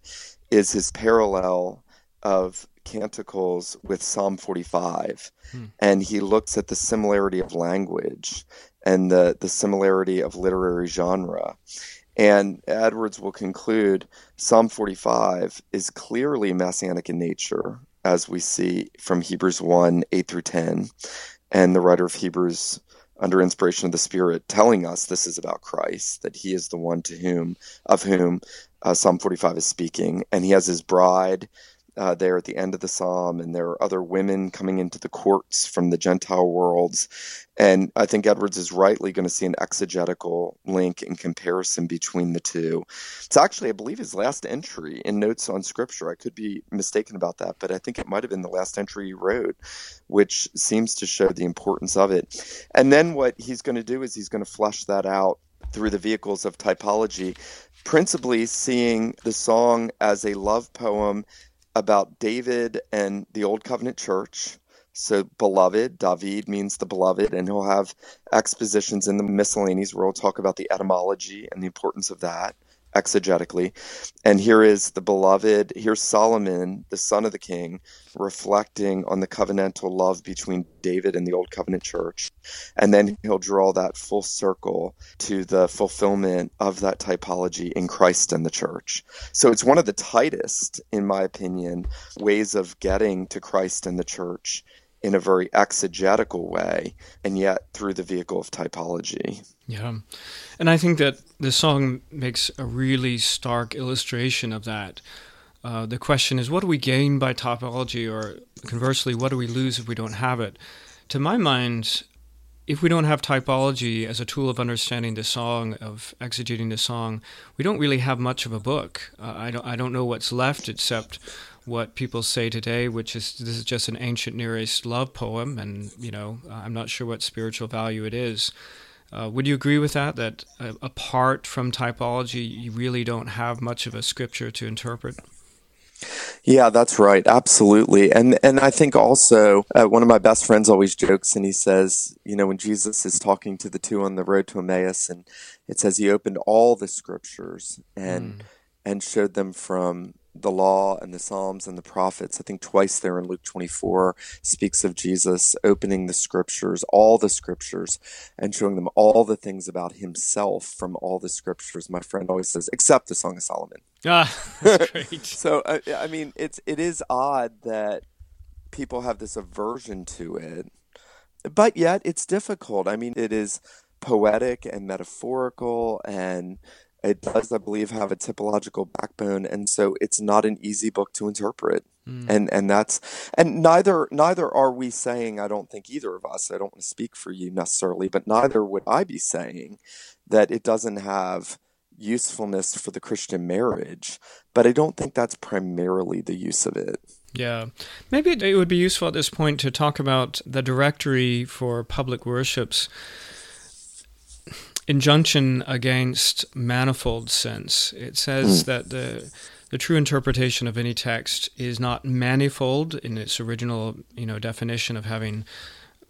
is his parallel of canticles with Psalm 45. Hmm. And he looks at the similarity of language and the, the similarity of literary genre. And Edwards will conclude Psalm 45 is clearly messianic in nature, as we see from Hebrews 1 8 through 10. And the writer of Hebrews, under inspiration of the Spirit, telling us this is about Christ, that he is the one to whom, of whom uh, Psalm 45 is speaking. And he has his bride uh, there at the end of the psalm, and there are other women coming into the courts from the Gentile worlds. And I think Edwards is rightly going to see an exegetical link in comparison between the two. It's actually, I believe, his last entry in Notes on Scripture. I could be mistaken about that, but I think it might have been the last entry he wrote, which seems to show the importance of it. And then what he's going to do is he's going to flesh that out through the vehicles of typology, principally seeing the song as a love poem about David and the Old Covenant Church. So, beloved, David means the beloved, and he'll have expositions in the miscellanies where we'll talk about the etymology and the importance of that exegetically. And here is the beloved, here's Solomon, the son of the king, reflecting on the covenantal love between David and the Old Covenant church. And then he'll draw that full circle to the fulfillment of that typology in Christ and the church. So it's one of the tightest, in my opinion, ways of getting to Christ and the church in a very exegetical way, and yet through the vehicle of typology. Yeah. And I think that the song makes a really stark illustration of that. Uh, the question is, what do we gain by typology, or conversely, what do we lose if we don't have it? To my mind, if we don't have typology as a tool of understanding the song, of exegeting the song, we don't really have much of a book. Uh, I don't. I don't know what's left except what people say today, which is this is just an ancient Near East love poem, and you know I'm not sure what spiritual value it is. Uh, would you agree with that? That uh, apart from typology, you really don't have much of a scripture to interpret. Yeah, that's right. Absolutely. And and I think also uh, one of my best friends always jokes and he says, you know, when Jesus is talking to the two on the road to Emmaus and it says he opened all the scriptures and mm. and showed them from the law and the Psalms and the prophets. I think twice there in Luke 24 speaks of Jesus opening the scriptures, all the scriptures, and showing them all the things about himself from all the scriptures. My friend always says, except the Song of Solomon. Ah, *laughs* that's *laughs* great. so, uh, I mean, it's it is odd that people have this aversion to it, but yet it's difficult. I mean, it is poetic and metaphorical and it does, I believe, have a typological backbone, and so it's not an easy book to interpret. Mm. And and that's and neither neither are we saying. I don't think either of us. I don't want to speak for you necessarily, but neither would I be saying that it doesn't have usefulness for the Christian marriage. But I don't think that's primarily the use of it. Yeah. Maybe it would be useful at this point to talk about the directory for public worships injunction against manifold sense. It says mm. that the the true interpretation of any text is not manifold in its original, you know, definition of having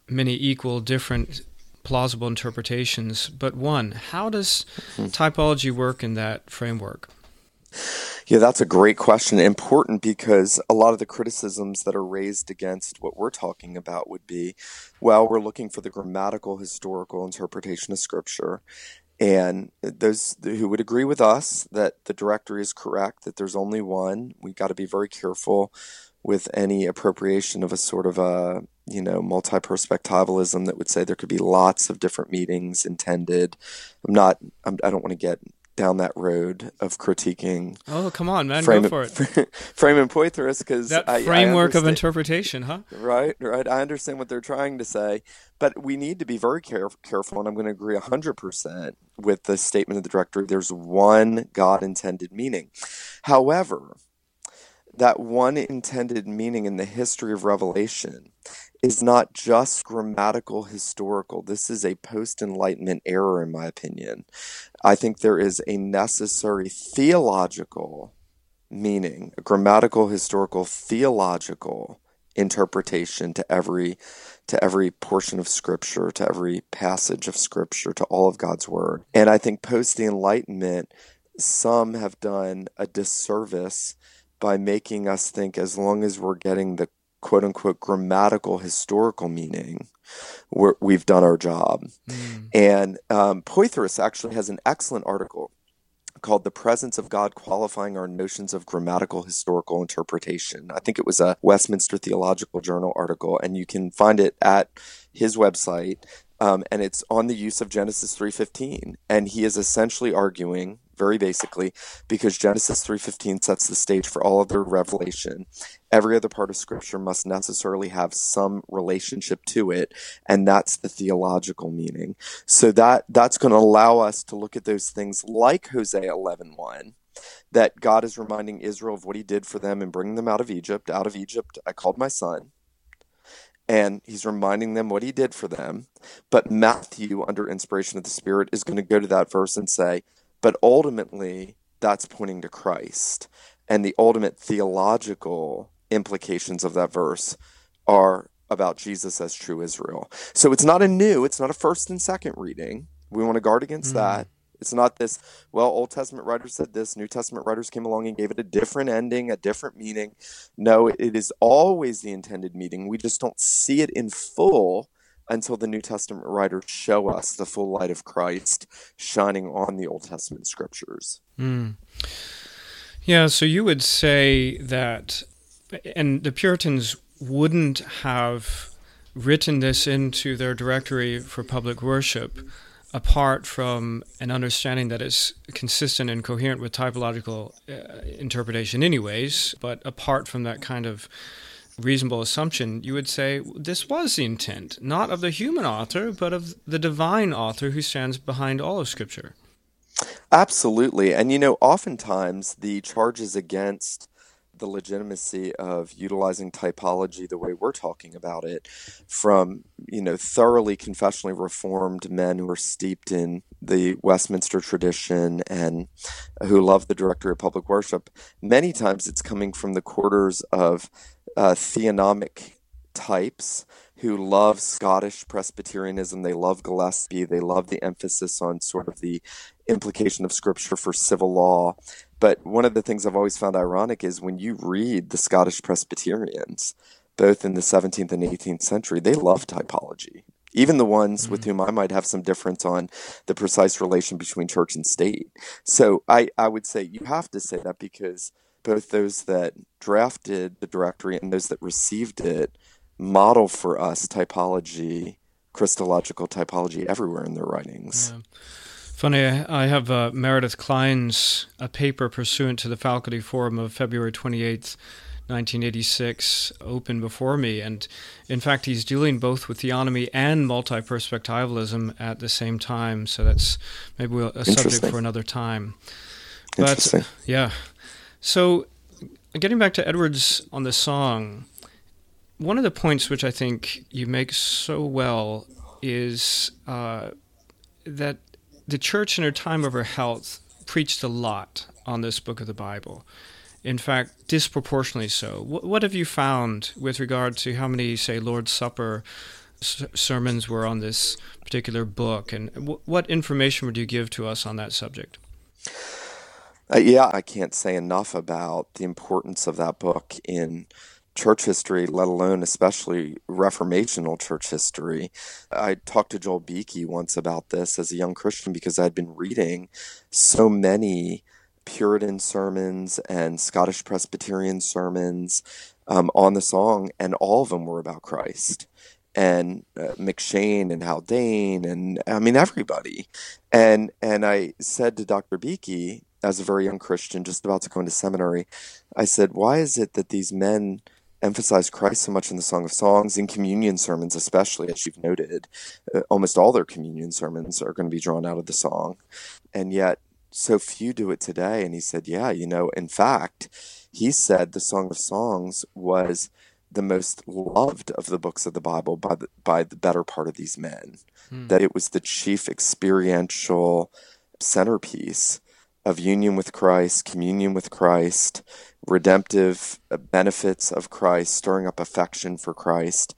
many equal, different, plausible interpretations, but one. How does mm. typology work in that framework? Yeah, that's a great question. Important because a lot of the criticisms that are raised against what we're talking about would be well, we're looking for the grammatical historical interpretation of Scripture. And those who would agree with us that the directory is correct, that there's only one—we've got to be very careful with any appropriation of a sort of a you know, multi perspectivalism that would say there could be lots of different meanings intended. I'm not, I'm, I do not want to get down that road of critiquing. Oh, come on, man, Frame, go for it. *laughs* Frame and Poythress, because that I, framework I of interpretation, huh? Right, right. I understand what they're trying to say, but we need to be very care- careful, and I'm going to agree 100% with the statement of the director. There's one God intended meaning. However, that one intended meaning in the history of Revelation is not just grammatical historical. This is a post Enlightenment error, in my opinion. I think there is a necessary theological meaning, a grammatical, historical, theological interpretation to every to every portion of scripture to every passage of scripture to all of God's word and I think post the enlightenment some have done a disservice by making us think as long as we're getting the quote unquote grammatical historical meaning, we have done our job. Mm. And um, Poythress actually has an excellent article called The Presence of God Qualifying Our Notions of Grammatical Historical Interpretation. I think it was a Westminster Theological Journal article, and you can find it at his website. Um, and it's on the use of Genesis 3:15, and he is essentially arguing very basically because Genesis 3:15 sets the stage for all of the revelation. Every other part of scripture must necessarily have some relationship to it and that's the theological meaning. So that that's going to allow us to look at those things like Hosea 11:1 that God is reminding Israel of what he did for them and bringing them out of Egypt. Out of Egypt I called my son and he's reminding them what he did for them. But Matthew, under inspiration of the Spirit, is going to go to that verse and say, but ultimately, that's pointing to Christ. And the ultimate theological implications of that verse are about Jesus as true Israel. So it's not a new, it's not a first and second reading. We want to guard against mm. that. It's not this, well, Old Testament writers said this, New Testament writers came along and gave it a different ending, a different meaning. No, it is always the intended meaning. We just don't see it in full until the New Testament writers show us the full light of Christ shining on the Old Testament scriptures. Mm. Yeah, so you would say that, and the Puritans wouldn't have written this into their directory for public worship apart from an understanding that is consistent and coherent with typological uh, interpretation, anyways, but apart from that kind of reasonable assumption, you would say this was the intent, not of the human author, but of the divine author who stands behind all of Scripture. Absolutely. And you know, oftentimes the charges against the legitimacy of utilizing typology the way we're talking about it from you know thoroughly confessionally reformed men who are steeped in the Westminster tradition and who love the directory of public worship many times it's coming from the quarters of uh, theonomic types who love Scottish Presbyterianism. They love Gillespie. They love the emphasis on sort of the implication of Scripture for civil law. But one of the things I've always found ironic is when you read the Scottish Presbyterians, both in the 17th and 18th century, they love typology. Even the ones mm-hmm. with whom I might have some difference on the precise relation between church and state. So I, I would say you have to say that because both those that drafted the directory and those that received it model for us typology, Christological typology everywhere in their writings. Yeah. Funny, I have uh, Meredith Kline's a paper pursuant to the Faculty Forum of February 28th, 1986, open before me. And in fact, he's dealing both with theonomy and multi perspectivalism at the same time. So that's maybe a subject for another time. But yeah. So getting back to Edwards on the song, one of the points which I think you make so well is uh, that the church in her time of her health preached a lot on this book of the Bible. In fact, disproportionately so. What, have you found with regard to how many, say, Lord's Supper s- sermons were on this particular book, and w- what information would you give to us on that subject? Uh, yeah, I can't say enough about the importance of that book in church history, let alone especially reformational church history. I talked to Joel Beeke once about this as a young Christian because I'd been reading so many Puritan sermons and Scottish Presbyterian sermons um, on the song, and all of them were about Christ. And uh, M'Cheyne and Haldane and I mean everybody, and and I said to Dr. Beeke as a very young Christian, just about to go into seminary, I said, why is it that these men emphasize Christ so much in the Song of Songs, in communion sermons, especially, as you've noted. Uh, almost all their communion sermons are going to be drawn out of the song. And yet, so few do it today. And he said, Yeah, you know, in fact, he said the Song of Songs was the most loved of the books of the Bible by the, by the better part of these men, hmm. that it was the chief experiential centerpiece of union with Christ, communion with Christ, redemptive uh, benefits of Christ, stirring up affection for Christ.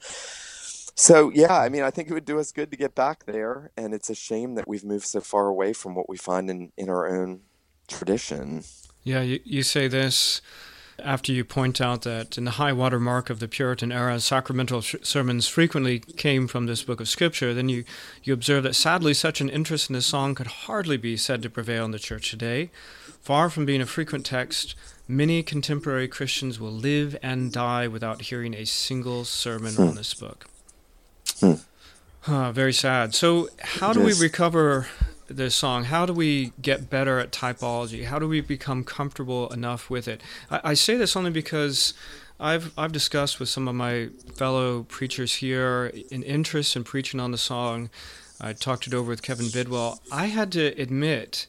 So, yeah, I mean, I think it would do us good to get back there. And it's a shame that we've moved so far away from what we find in, in our own tradition. Yeah, you, you say this after you point out that in the high water mark of the Puritan era, sacramental sh- sermons frequently came from this book of Scripture, then you, you observe that sadly such an interest in this song could hardly be said to prevail in the church today. Far from being a frequent text, many contemporary Christians will live and die without hearing a single sermon hmm. on this book. Hmm. Uh, very sad. So, how do we recover this song? How do we get better at typology? How do we become comfortable enough with it? I, I say this only because I've I've discussed with some of my fellow preachers here an interest in preaching on the song. I talked it over with Kevin Bidwell. I had to admit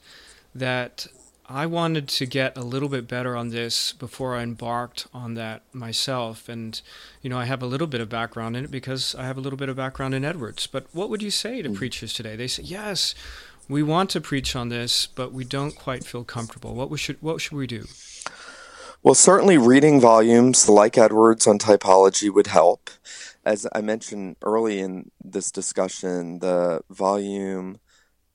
that I wanted to get a little bit better on this before I embarked on that myself. And, you know, I have a little bit of background in it because I have a little bit of background in Edwards. But what would you say to mm. preachers today? They say, yes, we want to preach on this, but we don't quite feel comfortable. What, we should, what should we do? Well, certainly reading volumes like Edwards on typology would help. As I mentioned early in this discussion, the volume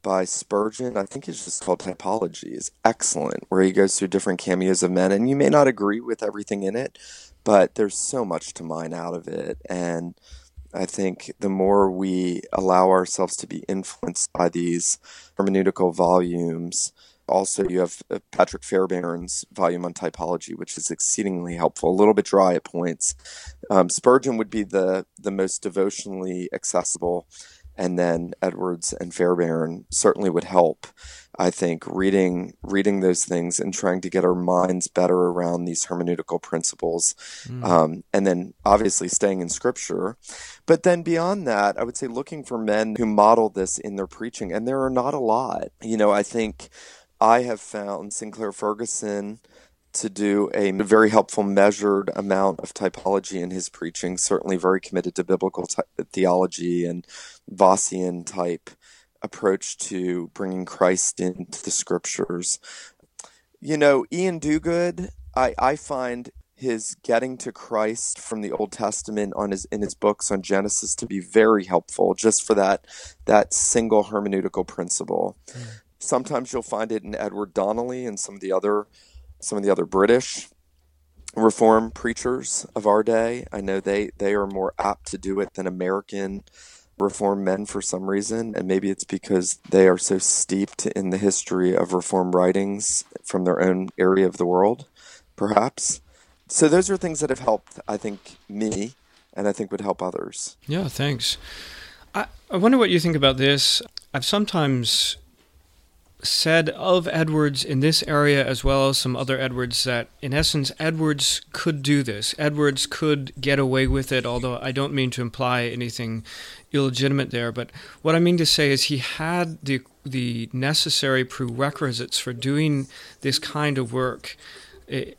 by Spurgeon, I think it's just called Typology, is excellent, where he goes through different cameos of men. And you may not agree with everything in it, but there's so much to mine out of it. And I think the more we allow ourselves to be influenced by these hermeneutical volumes, also you have uh, Patrick Fairbairn's volume on typology, which is exceedingly helpful. A little bit dry at points. Um, Spurgeon would be the the most devotionally accessible and then Edwards and Fairbairn certainly would help. I think reading reading those things and trying to get our minds better around these hermeneutical principles, mm. um, and then obviously staying in Scripture. But then beyond that, I would say looking for men who model this in their preaching, and there are not a lot. You know, I think I have found Sinclair Ferguson to do a very helpful, measured amount of typology in his preaching. Certainly, very committed to biblical t- theology and Vossian type approach to bringing Christ into the scriptures. You know, Iain Duguid, I, I find his getting to Christ from the Old Testament on his in his books on Genesis to be very helpful just for that that single hermeneutical principle. Mm. Sometimes you'll find it in Edward Donnelly and some of the other some of the other British reform preachers of our day. I know they they are more apt to do it than American reform men for some reason, and maybe it's because they are so steeped in the history of reform writings from their own area of the world, perhaps. So those are things that have helped, I think, me, and I think would help others. Yeah, thanks. I, I wonder what you think about this. I've sometimes said of Edwards in this area, as well as some other Edwards, that in essence, Edwards could do this. Edwards could get away with it, although I don't mean to imply anything illegitimate there. But what I mean to say is he had the, the necessary prerequisites for doing this kind of work eh,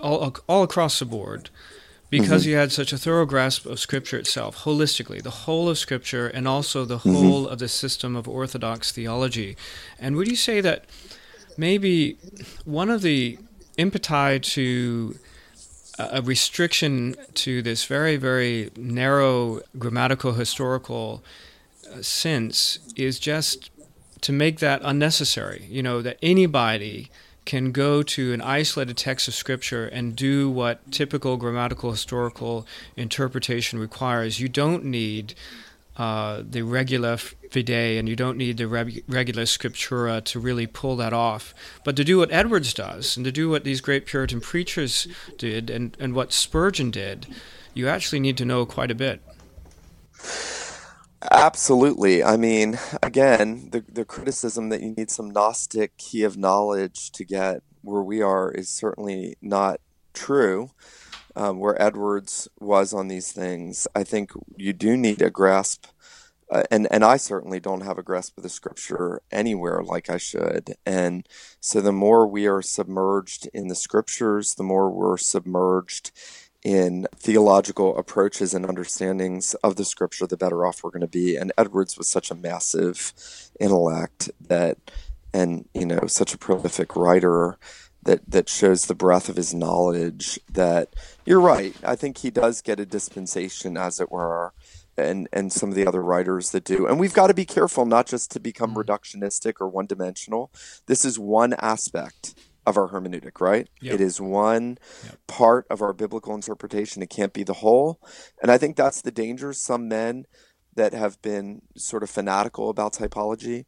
all, all across the board because mm-hmm. he had such a thorough grasp of Scripture itself, holistically, the whole of Scripture, and also the mm-hmm. whole of the system of Orthodox theology. And would you say that maybe one of the impeti to a restriction to this very, very narrow grammatical historical uh, sense is just to make that unnecessary. You know, that anybody can go to an isolated text of scripture and do what typical grammatical historical interpretation requires. You don't need uh, the regula fidei, and you don't need the regula scriptura to really pull that off. But to do what Edwards does, and to do what these great Puritan preachers did, and, and what Spurgeon did, you actually need to know quite a bit. Absolutely. I mean, again, the, the criticism that you need some Gnostic key of knowledge to get where we are is certainly not true. Um, where Edwards was on these things, I think you do need a grasp, uh, and and I certainly don't have a grasp of the scripture anywhere like I should. And so, the more we are submerged in the scriptures, the more we're submerged in theological approaches and understandings of the scripture, the better off we're going to be. And Edwards was such a massive intellect that, and you know, such a prolific writer that that shows the breadth of his knowledge. That you're right. I think he does get a dispensation, as it were. And, and some of the other writers that do. And we've got to be careful not just to become mm. reductionistic or one dimensional. This is one aspect of our hermeneutic, right? Yep. It is one yep. part of our biblical interpretation. It can't be the whole. And I think that's the danger. Some men that have been sort of fanatical about typology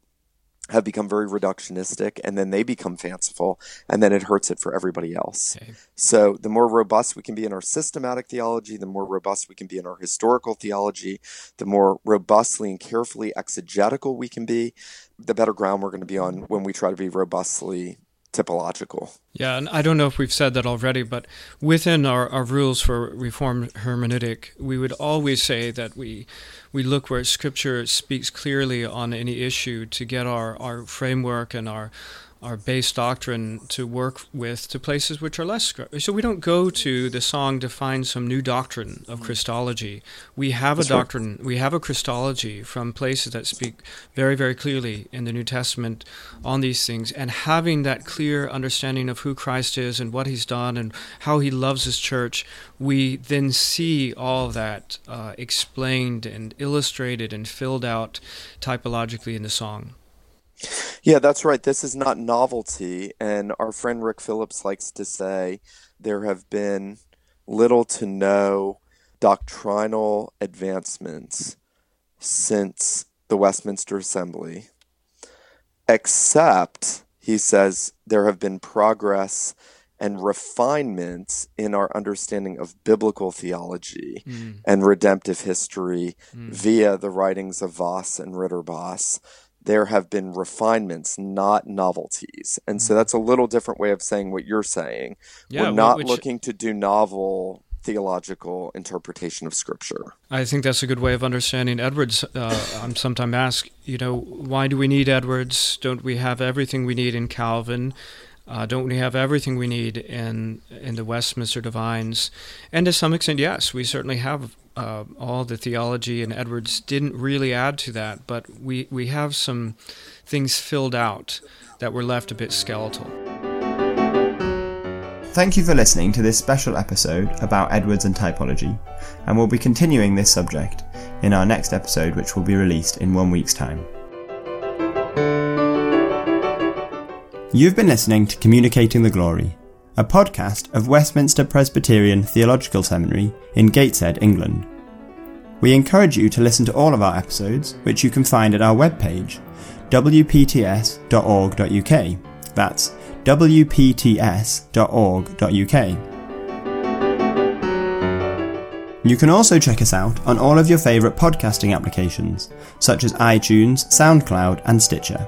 have become very reductionistic and then they become fanciful and then it hurts it for everybody else. Okay. So the more robust we can be in our systematic theology, the more robust we can be in our historical theology, the more robustly and carefully exegetical we can be, the better ground we're going to be on when we try to be robustly typological. Yeah, and I don't know if we've said that already, but within our, our rules for Reformed hermeneutic, we would always say that we we look where Scripture speaks clearly on any issue to get our, our framework and our our base doctrine to work with to places which are less so we don't go to the song to find some new doctrine of christology we have That's a doctrine right. we have a christology from places that speak very very clearly in the new testament on these things and having that clear understanding of who christ is and what he's done and how he loves his church we then see all that uh, explained and illustrated and filled out typologically in the song yeah, that's right. This is not novelty. And our friend Rick Phillips likes to say there have been little to no doctrinal advancements since the Westminster Assembly, except, he says, there have been progress and refinements in our understanding of biblical theology mm. and redemptive history mm. via the writings of Vos and Ridderbos there have been refinements, not novelties. And so mm-hmm. that's a little different way of saying what you're saying. Yeah, We're not which, looking to do novel theological interpretation of scripture. I think that's a good way of understanding Edwards. Uh, I'm sometimes asked, you know, why do we need Edwards? Don't we have everything we need in Calvin? Uh, don't we have everything we need in in the Westminster Divines? And to some extent, yes, we certainly have uh, all the theology, and Edwards didn't really add to that, but we, we have some things filled out that were left a bit skeletal. Thank you for listening to this special episode about Edwards and typology, and we'll be continuing this subject in our next episode, which will be released in one week's time. You've been listening to Communicating the Glory a podcast of Westminster Presbyterian Theological Seminary in Gateshead, England. We encourage you to listen to all of our episodes, which you can find at our webpage, wpts.org.uk. That's wpts.org.uk. You can also check us out on all of your favourite podcasting applications, such as iTunes, SoundCloud, and Stitcher.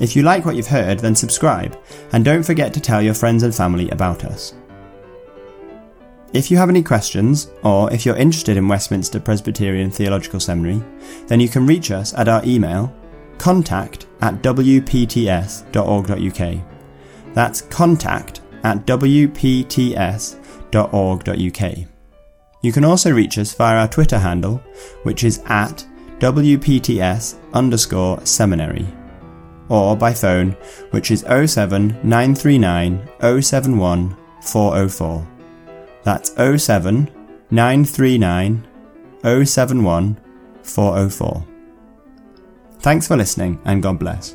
If you like what you've heard, then subscribe, and don't forget to tell your friends and family about us. If you have any questions, or if you're interested in Westminster Presbyterian Theological Seminary, then you can reach us at our email contact at wpts.org.uk. That's contact at wpts.org.uk. You can also reach us via our Twitter handle, which is at wpts underscore seminary or by phone, which is 07 939 071 404. That's 07 939 071 404. Thanks for listening and God bless.